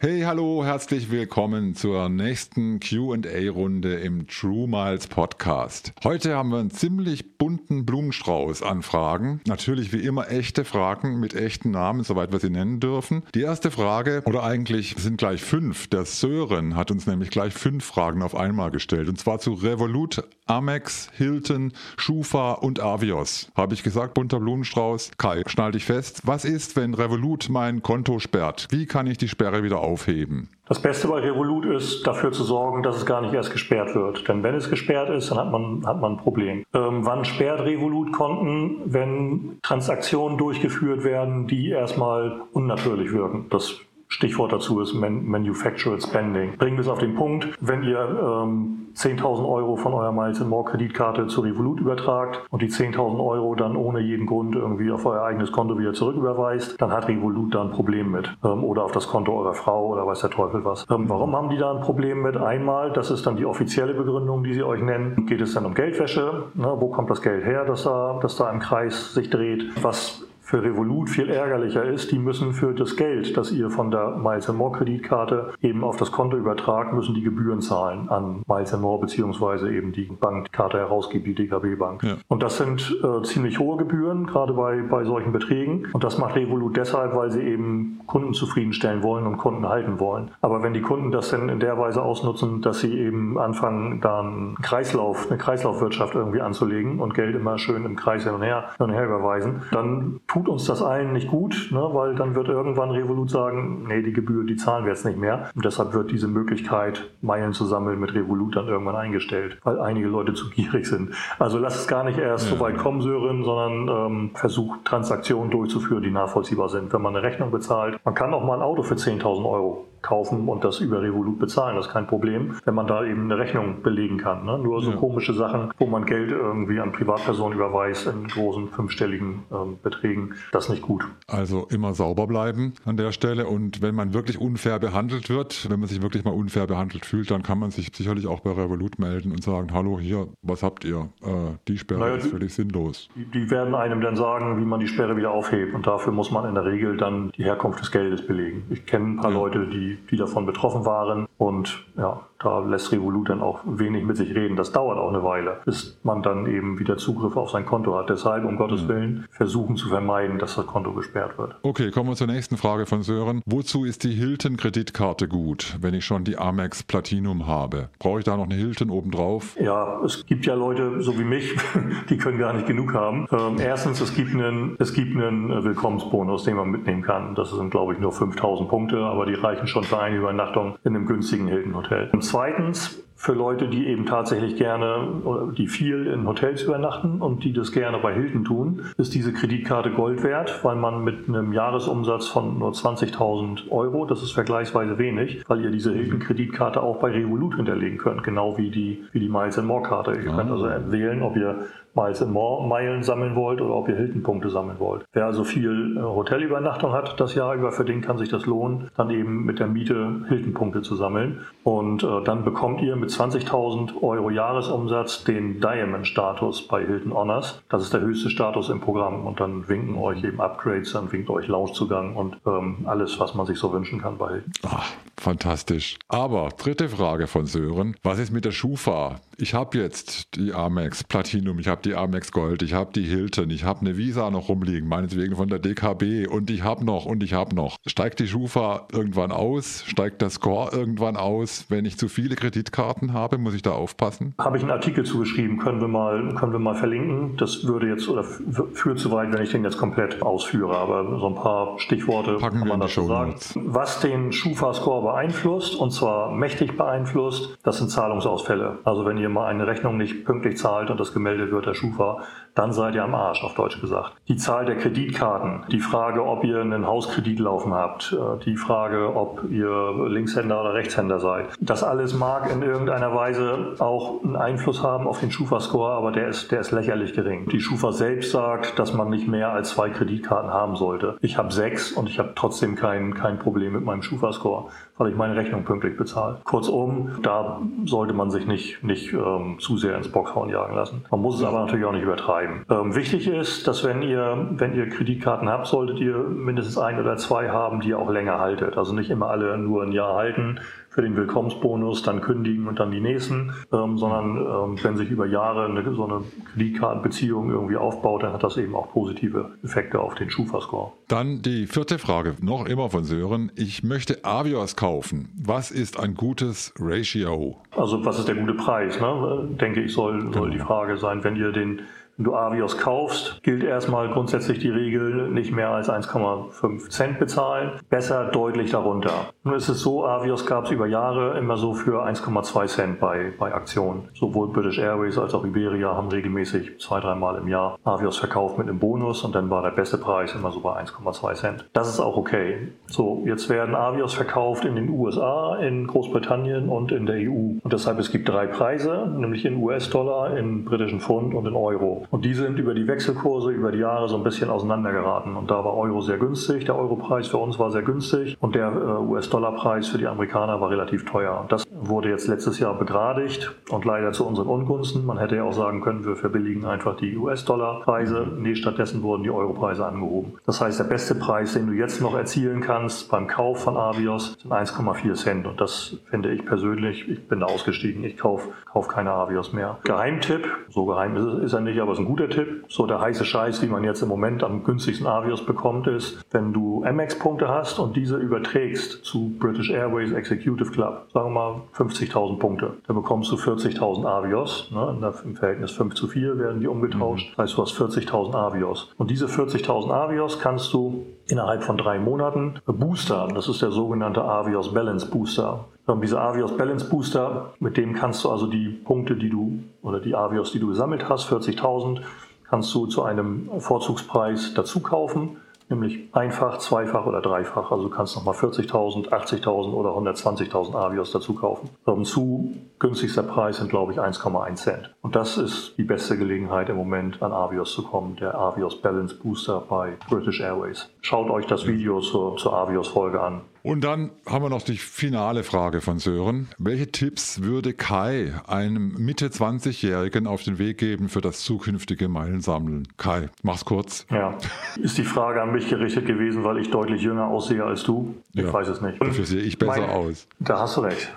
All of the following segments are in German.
Hey, hallo, herzlich willkommen zur nächsten QA-Runde im True Miles Podcast. Heute haben wir einen ziemlich bunten Blumenstrauß an Fragen. Natürlich wie immer echte Fragen mit echten Namen, soweit wir sie nennen dürfen. Die erste Frage, oder eigentlich sind gleich fünf. Der Sören hat uns nämlich gleich fünf Fragen auf einmal gestellt. Und zwar zu Revolut, Amex, Hilton, Schufa und Avios. Habe ich gesagt, bunter Blumenstrauß? Kai, schnall dich fest. Was ist, wenn Revolut mein Konto sperrt? Wie kann ich die Sperre wieder aufheben? Das Beste bei Revolut ist, dafür zu sorgen, dass es gar nicht erst gesperrt wird. Denn wenn es gesperrt ist, dann hat man, hat man ein Problem. Ähm, wann sperrt Revolut Konten? Wenn Transaktionen durchgeführt werden, die erstmal unnatürlich wirken. Das Stichwort dazu ist Manufactured Spending. Bringt es auf den Punkt, wenn ihr ähm, 10.000 Euro von eurer Miles More Kreditkarte zu Revolut übertragt und die 10.000 Euro dann ohne jeden Grund irgendwie auf euer eigenes Konto wieder zurücküberweist, dann hat Revolut da ein Problem mit. Ähm, oder auf das Konto eurer Frau oder weiß der Teufel was. Ähm, warum haben die da ein Problem mit? Einmal, das ist dann die offizielle Begründung, die sie euch nennen. Geht es dann um Geldwäsche? Ne? Wo kommt das Geld her, das da, das da im Kreis sich dreht? Was für Revolut viel ärgerlicher ist, die müssen für das Geld, das ihr von der Miles More Kreditkarte eben auf das Konto übertragt, müssen die Gebühren zahlen an Miles More beziehungsweise eben die Bank, die Karte herausgibt, die DKB Bank. Ja. Und das sind äh, ziemlich hohe Gebühren, gerade bei, bei solchen Beträgen. Und das macht Revolut deshalb, weil sie eben Kunden zufriedenstellen wollen und Kunden halten wollen. Aber wenn die Kunden das dann in der Weise ausnutzen, dass sie eben anfangen, da einen Kreislauf, eine Kreislaufwirtschaft irgendwie anzulegen und Geld immer schön im Kreis hin und her, hin und her überweisen, dann tut tut uns das allen nicht gut, ne, weil dann wird irgendwann Revolut sagen, nee, die Gebühr, die zahlen wir jetzt nicht mehr. Und deshalb wird diese Möglichkeit, Meilen zu sammeln mit Revolut dann irgendwann eingestellt, weil einige Leute zu gierig sind. Also lass es gar nicht erst ja. so weit kommen, Sören, sondern ähm, versucht Transaktionen durchzuführen, die nachvollziehbar sind. Wenn man eine Rechnung bezahlt, man kann auch mal ein Auto für 10.000 Euro kaufen und das über Revolut bezahlen. Das ist kein Problem, wenn man da eben eine Rechnung belegen kann. Ne? Nur so ja. komische Sachen, wo man Geld irgendwie an Privatpersonen überweist in großen fünfstelligen ähm, Beträgen, das ist nicht gut. Also immer sauber bleiben an der Stelle und wenn man wirklich unfair behandelt wird, wenn man sich wirklich mal unfair behandelt fühlt, dann kann man sich sicherlich auch bei Revolut melden und sagen, hallo hier, was habt ihr? Äh, die Sperre naja, ist völlig sinnlos. Die, die werden einem dann sagen, wie man die Sperre wieder aufhebt und dafür muss man in der Regel dann die Herkunft des Geldes belegen. Ich kenne ein paar ja. Leute, die die, davon betroffen waren. Und ja, da lässt Revolut dann auch wenig mit sich reden. Das dauert auch eine Weile, bis man dann eben wieder Zugriff auf sein Konto hat. Deshalb, um Gottes mhm. Willen, versuchen zu vermeiden, dass das Konto gesperrt wird. Okay, kommen wir zur nächsten Frage von Sören. Wozu ist die Hilton-Kreditkarte gut, wenn ich schon die Amex Platinum habe? Brauche ich da noch eine Hilton obendrauf? Ja, es gibt ja Leute, so wie mich, die können gar nicht genug haben. Ähm, erstens, es gibt, einen, es gibt einen Willkommensbonus, den man mitnehmen kann. Das sind, glaube ich, nur 5000 Punkte, aber die reichen schon für eine Übernachtung in einem günstigen Hilton-Hotel zweitens für Leute, die eben tatsächlich gerne, die viel in Hotels übernachten und die das gerne bei Hilton tun, ist diese Kreditkarte Gold wert, weil man mit einem Jahresumsatz von nur 20.000 Euro, das ist vergleichsweise wenig, weil ihr diese Hilton-Kreditkarte auch bei Revolut hinterlegen könnt, genau wie die, wie die Miles More-Karte. Ihr könnt also wählen, ob ihr Miles More Meilen sammeln wollt oder ob ihr Hilton-Punkte sammeln wollt. Wer also viel äh, Hotelübernachtung hat das Jahr über, für den kann sich das lohnen, dann eben mit der Miete Hilton-Punkte zu sammeln. Und äh, dann bekommt ihr mit 20.000 Euro Jahresumsatz den Diamond-Status bei Hilton Honors. Das ist der höchste Status im Programm. Und dann winken euch eben Upgrades, dann winkt euch Loungezugang und ähm, alles, was man sich so wünschen kann bei Hilton. Ach, fantastisch. Aber dritte Frage von Sören. Was ist mit der Schufa? Ich habe jetzt die Amex Platinum, ich habe die Amex Gold, ich habe die Hilton, ich habe eine Visa noch rumliegen, meinetwegen von der DKB und ich habe noch und ich habe noch. Steigt die Schufa irgendwann aus? Steigt der Score irgendwann aus? Wenn ich zu viele Kreditkarten habe, muss ich da aufpassen? Habe ich einen Artikel zugeschrieben, können wir mal, können wir mal verlinken. Das würde jetzt oder führt zu weit, wenn ich den jetzt komplett ausführe, aber so ein paar Stichworte Packen kann man dazu sagen. Was den Schufa-Score beeinflusst, und zwar mächtig beeinflusst, das sind Zahlungsausfälle. Also wenn ihr mal eine Rechnung nicht pünktlich zahlt und das gemeldet wird der Schufa, dann seid ihr am Arsch, auf Deutsch gesagt. Die Zahl der Kreditkarten, die Frage, ob ihr einen Hauskredit laufen habt, äh, die Frage, ob ihr Linkshänder oder Rechtshänder seid. Das alles mag in irgendeiner Weise auch einen Einfluss haben auf den Schufa-Score, aber der ist, der ist lächerlich gering. Die Schufa selbst sagt, dass man nicht mehr als zwei Kreditkarten haben sollte. Ich habe sechs und ich habe trotzdem kein, kein Problem mit meinem Schufa-Score. Weil ich meine Rechnung pünktlich bezahle. Kurzum, da sollte man sich nicht, nicht ähm, zu sehr ins Bockhauen jagen lassen. Man muss es aber natürlich auch nicht übertreiben. Ähm, wichtig ist, dass wenn ihr, wenn ihr Kreditkarten habt, solltet ihr mindestens ein oder zwei haben, die ihr auch länger haltet. Also nicht immer alle nur ein Jahr halten, für den Willkommensbonus dann kündigen und dann die nächsten, ähm, sondern ähm, wenn sich über Jahre eine, so eine Kreditkartenbeziehung irgendwie aufbaut, dann hat das eben auch positive Effekte auf den Schufa-Score. Dann die vierte Frage, noch immer von Sören. Ich möchte Avios kaufen. Was ist ein gutes Ratio? Also was ist der gute Preis? Ne? Denke ich, soll, soll genau. die Frage sein. Wenn ihr den wenn du Avios kaufst, gilt erstmal grundsätzlich die Regel, nicht mehr als 1,5 Cent bezahlen. Besser deutlich darunter. Nun ist es so, Avios gab es über Jahre immer so für 1,2 Cent bei, bei Aktionen. Sowohl British Airways als auch Iberia haben regelmäßig zwei, dreimal im Jahr Avios verkauft mit einem Bonus und dann war der beste Preis immer so bei 1,2 Cent. Das ist auch okay. So, jetzt werden Avios verkauft in den USA, in Großbritannien und in der EU. Und deshalb es gibt drei Preise, nämlich in US-Dollar, in britischen Pfund und in Euro. Und die sind über die Wechselkurse über die Jahre so ein bisschen auseinandergeraten. Und da war Euro sehr günstig, der Europreis für uns war sehr günstig und der äh, US-Dollar-Preis für die Amerikaner war relativ teuer. Das wurde jetzt letztes Jahr begradigt und leider zu unseren Ungunsten. Man hätte ja auch sagen können, wir verbilligen einfach die US-Dollar-Preise. Nee, stattdessen wurden die Europreise angehoben. Das heißt, der beste Preis, den du jetzt noch erzielen kannst beim Kauf von Avios, sind 1,4 Cent. Und das finde ich persönlich, ich bin da ausgestiegen, ich kaufe kauf keine Avios mehr. Geheimtipp, so geheim ist, ist er nicht, aber ist ein guter Tipp. So der heiße Scheiß, wie man jetzt im Moment am günstigsten Avios bekommt, ist, wenn du Amex-Punkte hast und diese überträgst zu British Airways Executive Club, sagen wir mal 50.000 Punkte, dann bekommst du 40.000 Avios. Ne? Im Verhältnis 5 zu 4 werden die umgetauscht. Mhm. Das heißt, du hast 40.000 Avios. Und diese 40.000 Avios kannst du innerhalb von drei Monaten boostern. Das ist der sogenannte Avios Balance Booster. Ähm, diese Avios Balance Booster, mit dem kannst du also die Punkte, die du oder die Avios, die du gesammelt hast, 40.000, kannst du zu einem Vorzugspreis dazu kaufen nämlich einfach, zweifach oder dreifach. Also du kannst nochmal 40.000, 80.000 oder 120.000 Avios dazu kaufen. Ähm, zu günstigster Preis sind, glaube ich, 1,1 Cent. Und das ist die beste Gelegenheit im Moment an Avios zu kommen, der Avios Balance Booster bei British Airways. Schaut euch das Video zur, zur Avios-Folge an. Und dann haben wir noch die finale Frage von Sören. Welche Tipps würde Kai einem Mitte 20-Jährigen auf den Weg geben für das zukünftige Meilensammeln? Kai, mach's kurz. Ja, ist die Frage an mich gerichtet gewesen, weil ich deutlich jünger aussehe als du? Ich ja, weiß es nicht. Dafür sehe ich besser mein, aus. Da hast du recht.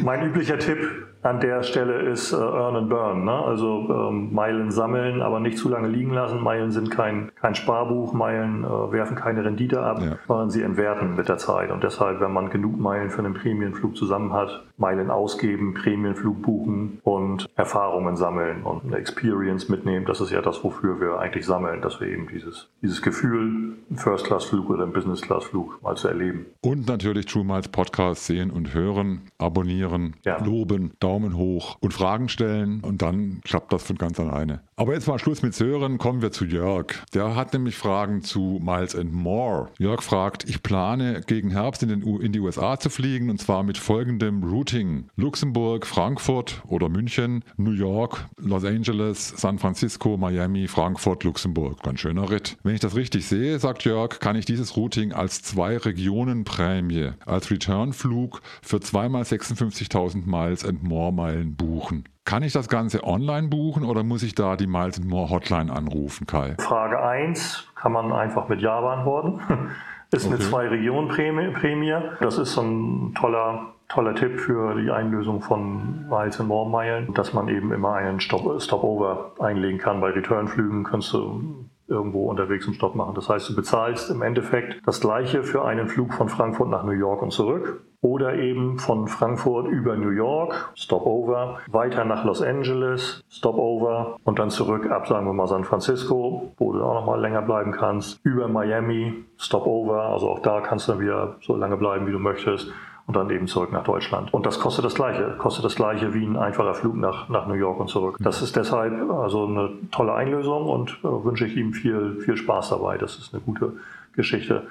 mein üblicher Tipp an der Stelle ist äh, Earn and Burn. Ne? Also ähm, Meilen sammeln, aber nicht zu lange liegen lassen. Meilen sind kein, kein Sparbuch, Meilen äh, werfen keine Rendite ab, ja. sondern sie entwerten mit der Zeit. Und deshalb, wenn man genug Meilen für einen Prämienflug zusammen hat, Meilen ausgeben, Prämienflug buchen und Erfahrungen sammeln und eine Experience mitnehmen. Das ist ja das, wofür wir eigentlich sammeln, dass wir eben dieses, dieses Gefühl, einen First-Class-Flug oder einen Business-Class-Flug mal zu erleben. Und natürlich True Miles Podcast sehen und hören, abonnieren, ja. loben, Daumen Daumen hoch und Fragen stellen und dann klappt das von ganz alleine. Aber jetzt mal Schluss mit Sören, kommen wir zu Jörg. Der hat nämlich Fragen zu Miles and More. Jörg fragt, ich plane gegen Herbst in, den U in die USA zu fliegen und zwar mit folgendem Routing. Luxemburg, Frankfurt oder München, New York, Los Angeles, San Francisco, Miami, Frankfurt, Luxemburg. Ganz schöner Ritt. Wenn ich das richtig sehe, sagt Jörg, kann ich dieses Routing als zwei Regionen Prämie, als Returnflug für zweimal 56.000 Miles and More More-Meilen buchen. Kann ich das Ganze online buchen oder muss ich da die Miles More Hotline anrufen, Kai? Frage 1 kann man einfach mit Ja beantworten. Ist okay. eine Zwei-Regionen-Prämie. Das ist so ein toller toller Tipp für die Einlösung von Miles and More Meilen, dass man eben immer einen Stop Stopover einlegen kann. Bei Returnflügen kannst du irgendwo unterwegs einen Stopp machen. Das heißt, du bezahlst im Endeffekt das gleiche für einen Flug von Frankfurt nach New York und zurück oder eben von Frankfurt über New York, Stopover, weiter nach Los Angeles, Stopover und dann zurück ab, sagen wir mal, San Francisco, wo du auch noch mal länger bleiben kannst, über Miami, Stopover, also auch da kannst du dann wieder so lange bleiben, wie du möchtest und dann eben zurück nach Deutschland. Und das kostet das Gleiche, kostet das Gleiche wie ein einfacher Flug nach, nach New York und zurück. Das ist deshalb also eine tolle Einlösung und äh, wünsche ich ihm viel, viel Spaß dabei. Das ist eine gute Geschichte.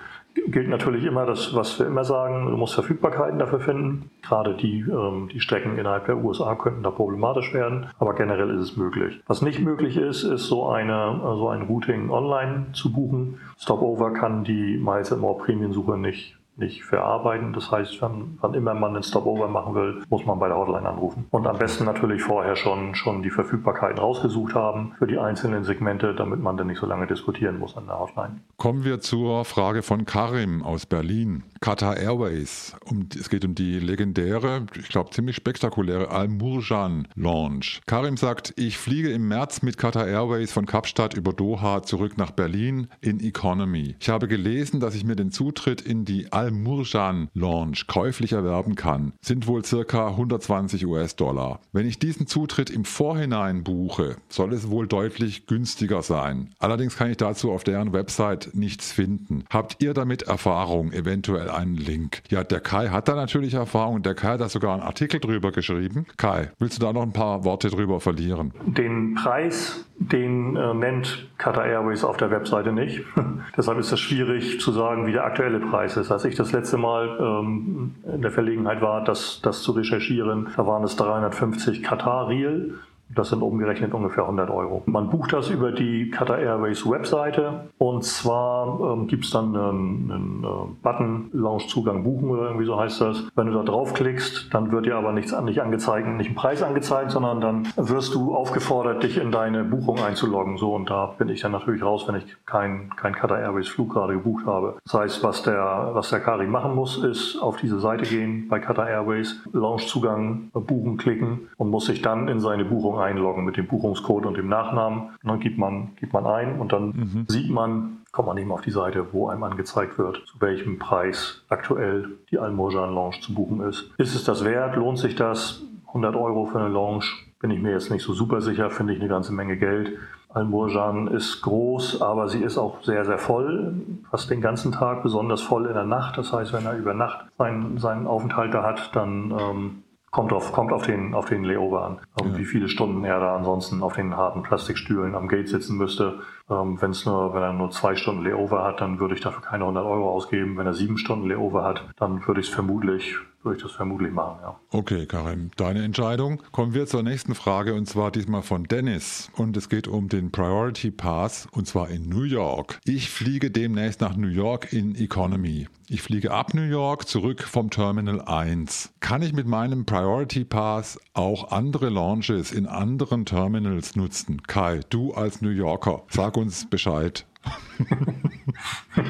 Gilt natürlich immer das, was wir immer sagen, du musst Verfügbarkeiten dafür finden. Gerade die, ähm, die Strecken innerhalb der USA könnten da problematisch werden, aber generell ist es möglich. Was nicht möglich ist, ist so, eine, so ein Routing online zu buchen. Stopover kann die Miles More Premium-Suche nicht nicht verarbeiten. Das heißt, wenn, wann immer man einen Stopover machen will, muss man bei der Hotline anrufen. Und am besten natürlich vorher schon, schon die Verfügbarkeiten rausgesucht haben für die einzelnen Segmente, damit man dann nicht so lange diskutieren muss an der Hotline. Kommen wir zur Frage von Karim aus Berlin. Qatar Airways. Um, es geht um die legendäre, ich glaube ziemlich spektakuläre Al-Murjan Launch. Karim sagt, ich fliege im März mit Qatar Airways von Kapstadt über Doha zurück nach Berlin in Economy. Ich habe gelesen, dass ich mir den Zutritt in die Al-Murjan Launch käuflich erwerben kann. Sind wohl circa 120 US-Dollar. Wenn ich diesen Zutritt im Vorhinein buche, soll es wohl deutlich günstiger sein. Allerdings kann ich dazu auf deren Website nichts finden. Habt ihr damit Erfahrung, eventuell einen Link? Ja, der Kai hat da natürlich Erfahrung. Der Kai hat da sogar einen Artikel drüber geschrieben. Kai, willst du da noch ein paar Worte drüber verlieren? Den Preis, den äh, nennt Qatar Airways auf der Webseite nicht. Deshalb ist es schwierig zu sagen, wie der aktuelle Preis ist. Als ich das letzte Mal ähm, in der Verlegenheit war, das, das zu recherchieren, da waren es 350 Qatar Riel. Das sind umgerechnet ungefähr 100 Euro. Man bucht das über die Qatar Airways Webseite und zwar ähm, gibt es dann einen, einen äh, Button Launchzugang buchen oder irgendwie so heißt das. Wenn du da draufklickst, dann wird dir aber nichts nicht angezeigt, nicht ein Preis angezeigt, sondern dann wirst du aufgefordert, dich in deine Buchung einzuloggen. So und da bin ich dann natürlich raus, wenn ich kein, kein Qatar Airways Flug gerade gebucht habe. Das heißt, was der, was der Kari machen muss, ist auf diese Seite gehen bei Qatar Airways, Launchzugang buchen klicken und muss sich dann in seine Buchung einloggen mit dem Buchungscode und dem Nachnamen. Und dann gibt man, gibt man ein und dann mhm. sieht man, kommt man eben auf die Seite, wo einem angezeigt wird, zu welchem Preis aktuell die Almojan Lounge zu buchen ist. Ist es das wert? Lohnt sich das? 100 Euro für eine Lounge? Bin ich mir jetzt nicht so super sicher, finde ich eine ganze Menge Geld. Almurjan ist groß, aber sie ist auch sehr, sehr voll, fast den ganzen Tag, besonders voll in der Nacht. Das heißt, wenn er über Nacht seinen, seinen Aufenthalt da hat, dann ähm, Kommt auf, kommt auf den, auf den Layover an, ähm, ja. wie viele Stunden er da ansonsten auf den harten Plastikstühlen am Gate sitzen müsste. Ähm, wenn's nur, wenn er nur zwei Stunden Layover hat, dann würde ich dafür keine 100 Euro ausgeben. Wenn er sieben Stunden Layover hat, dann würde ich es vermutlich würde ich das vermutlich machen, ja. Okay, Karim, deine Entscheidung. Kommen wir zur nächsten Frage und zwar diesmal von Dennis. Und es geht um den Priority Pass und zwar in New York. Ich fliege demnächst nach New York in Economy. Ich fliege ab New York zurück vom Terminal 1. Kann ich mit meinem Priority Pass auch andere Launches in anderen Terminals nutzen? Kai, du als New Yorker, sag uns Bescheid.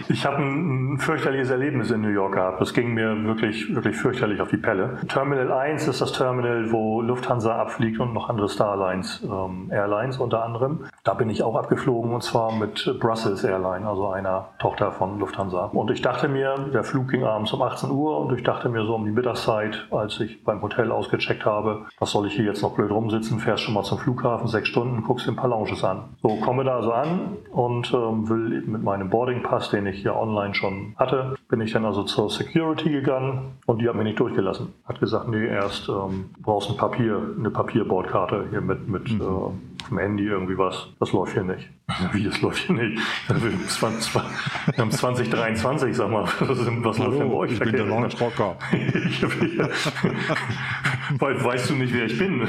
ich habe ein, ein, fürchterliches Erlebnis in New York gehabt. Das ging mir wirklich, wirklich fürchterlich auf die Pelle. Terminal 1 ist das Terminal, wo Lufthansa abfliegt und noch andere Starlines, ähm, Airlines unter anderem. Da bin ich auch abgeflogen und zwar mit Brussels Airline, also einer Tochter von Lufthansa. Und ich dachte mir, der Flug ging abends um 18 Uhr und ich dachte mir so um die Mittagszeit, als ich beim Hotel ausgecheckt habe, was soll ich hier jetzt noch blöd rumsitzen, fährst schon mal zum Flughafen, sechs Stunden, guckst dir ein paar Lounges an. So, komme da so an und ähm, will mit meinem Boarding Pass, den ich hier online schon hatte, bin ich dann also zur Security gegangen und die hat mir nicht durchgelassen. Hat gesagt, nee, erst ähm, brauchst ein Papier, eine Papierbordkarte hier mit, mit mhm. äh, dem Handy irgendwie was. Das läuft hier nicht. Wie, das läuft hier nicht? Wir haben 2023, sag mal. Was läuft denn bei euch? Ich bin der Launch Rocker. weißt du nicht, wer ich bin?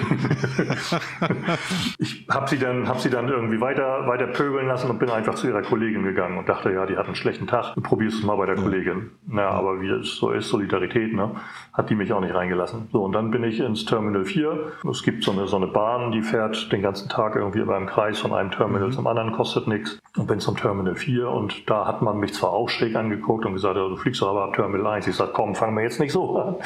ich habe sie, dann, hab sie dann irgendwie weiter, weiter pöbeln lassen und bin einfach zu ihrer Kollegin gegangen und dachte, ja, die hat einen schlechten Tag. Du probierst es mal bei der ja. Kollegin. Na, aber wie es so ist, Solidarität, ne? hat die mich auch nicht reingelassen. So, und dann bin ich ins Terminal 4. Es gibt so eine, so eine Bahn, die fährt den ganzen Tag irgendwie über einem Kreis von einem Terminal mhm. zum anderen, kostet nichts. Und bin zum Terminal 4 und da hat man mich zwar auch schräg angeguckt und gesagt, ja, du fliegst doch aber ab Terminal 1. Ich sage, komm, fangen wir jetzt nicht so an.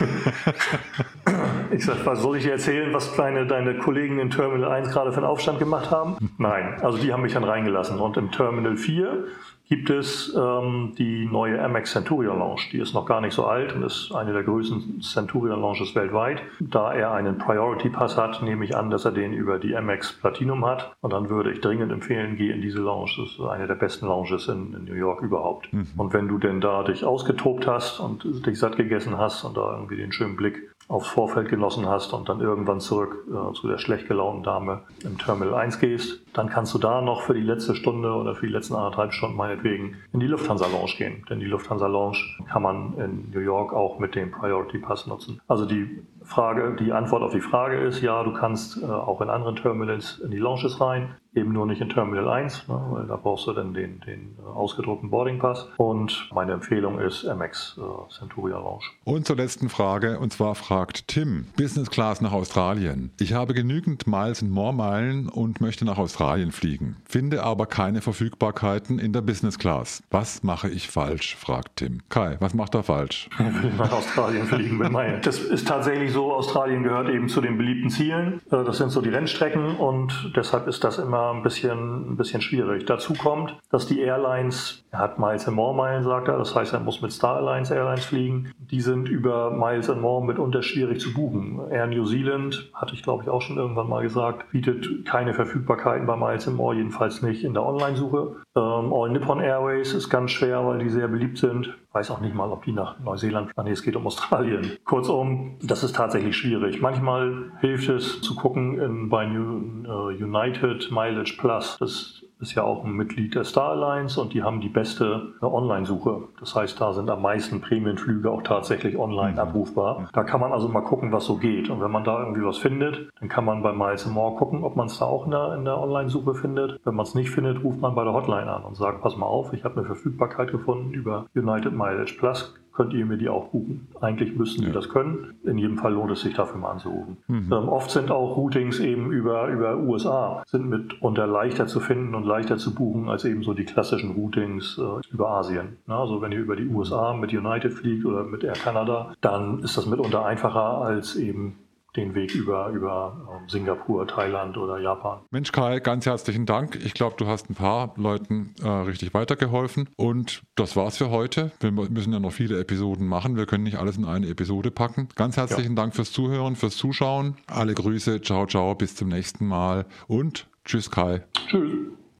ich sage, was soll ich dir erzählen, was deine, deine Kollegen in Terminal 1 gerade für einen Aufstand gemacht haben? Nein, also die haben mich dann reingelassen. Und im Terminal 4 gibt es ähm, die neue Amex Centurion Lounge. Die ist noch gar nicht so alt und ist eine der größten Centurion Lounges weltweit. Da er einen Priority Pass hat, nehme ich an, dass er den über die Amex Platinum hat. Und dann würde ich dringend empfehlen, geh in diese Lounge. Das ist eine der besten Lounges in, in New York überhaupt. Mhm. Und wenn du denn da dich ausgetobt hast und dich satt gegessen hast und da irgendwie den schönen Blick aufs Vorfeld genossen hast und dann irgendwann zurück äh, zu der schlecht gelaunten Dame im Terminal 1 gehst, dann kannst du da noch für die letzte Stunde oder für die letzten anderthalb Stunden meinetwegen in die Lufthansa Lounge gehen. Denn die Lufthansa Lounge kann man in New York auch mit dem Priority Pass nutzen. Also die Frage, die Antwort auf die Frage ist, ja, du kannst äh, auch in anderen Terminals in die Launches rein eben nur nicht in Terminal 1, ne, weil da brauchst du dann den, den äh, ausgedruckten Boarding Pass. Und meine Empfehlung ist MX äh, Centuria Lounge. Und zur letzten Frage, und zwar fragt Tim, Business Class nach Australien. Ich habe genügend Miles und More Meilen und möchte nach Australien fliegen, finde aber keine Verfügbarkeiten in der Business Class. Was mache ich falsch? fragt Tim. Kai, was macht er falsch? Ich will nach Australien fliegen mit Meilen. Das ist tatsächlich so, Australien gehört eben zu den beliebten Zielen. Äh, das sind so die Rennstrecken und deshalb ist das immer ein bisschen, ein bisschen schwierig. Dazu kommt, dass die Airlines, er hat Miles and More Meilen, sagt er, das heißt, er muss mit Star Alliance Airlines fliegen. Die sind über Miles and More mitunter schwierig zu buchen. Air New Zealand, hatte ich glaube ich auch schon irgendwann mal gesagt, bietet keine Verfügbarkeiten bei Miles and More, jedenfalls nicht in der Online-Suche. Ähm, All Nippon Airways ist ganz schwer, weil die sehr beliebt sind. Weiß auch nicht mal, ob die nach Neuseeland, ah, nee, es geht um Australien. Kurzum, das ist tatsächlich schwierig. Manchmal hilft es zu gucken in, bei New, uh, United Mileage Plus. Das ist ja auch ein Mitglied der Star Alliance und die haben die beste äh, Online-Suche. Das heißt, da sind am meisten Prämienflüge auch tatsächlich online mhm. abrufbar. Da kann man also mal gucken, was so geht. Und wenn man da irgendwie was findet, dann kann man bei Miles More gucken, ob man es da auch in der, in der Online-Suche findet. Wenn man es nicht findet, ruft man bei der Hotline an und sagt, pass mal auf, ich habe eine Verfügbarkeit gefunden über United Mileage Plus könnt ihr mir die auch buchen. Eigentlich müssten ja. die das können. In jedem Fall lohnt es sich dafür mal anzurufen. Mhm. Ähm, oft sind auch Routings eben über, über USA, sind mitunter leichter zu finden und leichter zu buchen als eben so die klassischen Routings äh, über Asien. Na, also wenn ihr über die USA mit United fliegt oder mit Air Canada, dann ist das mitunter einfacher als eben den Weg über, über ähm, Singapur, Thailand oder Japan. Mensch, Kai, ganz herzlichen Dank. Ich glaube, du hast ein paar Leuten äh, richtig weitergeholfen. Und das war's für heute. Wir müssen ja noch viele Episoden machen. Wir können nicht alles in eine Episode packen. Ganz herzlichen ja. Dank fürs Zuhören, fürs Zuschauen. Alle Grüße. Ciao, ciao. Bis zum nächsten Mal. Und tschüss, Kai. Tschüss.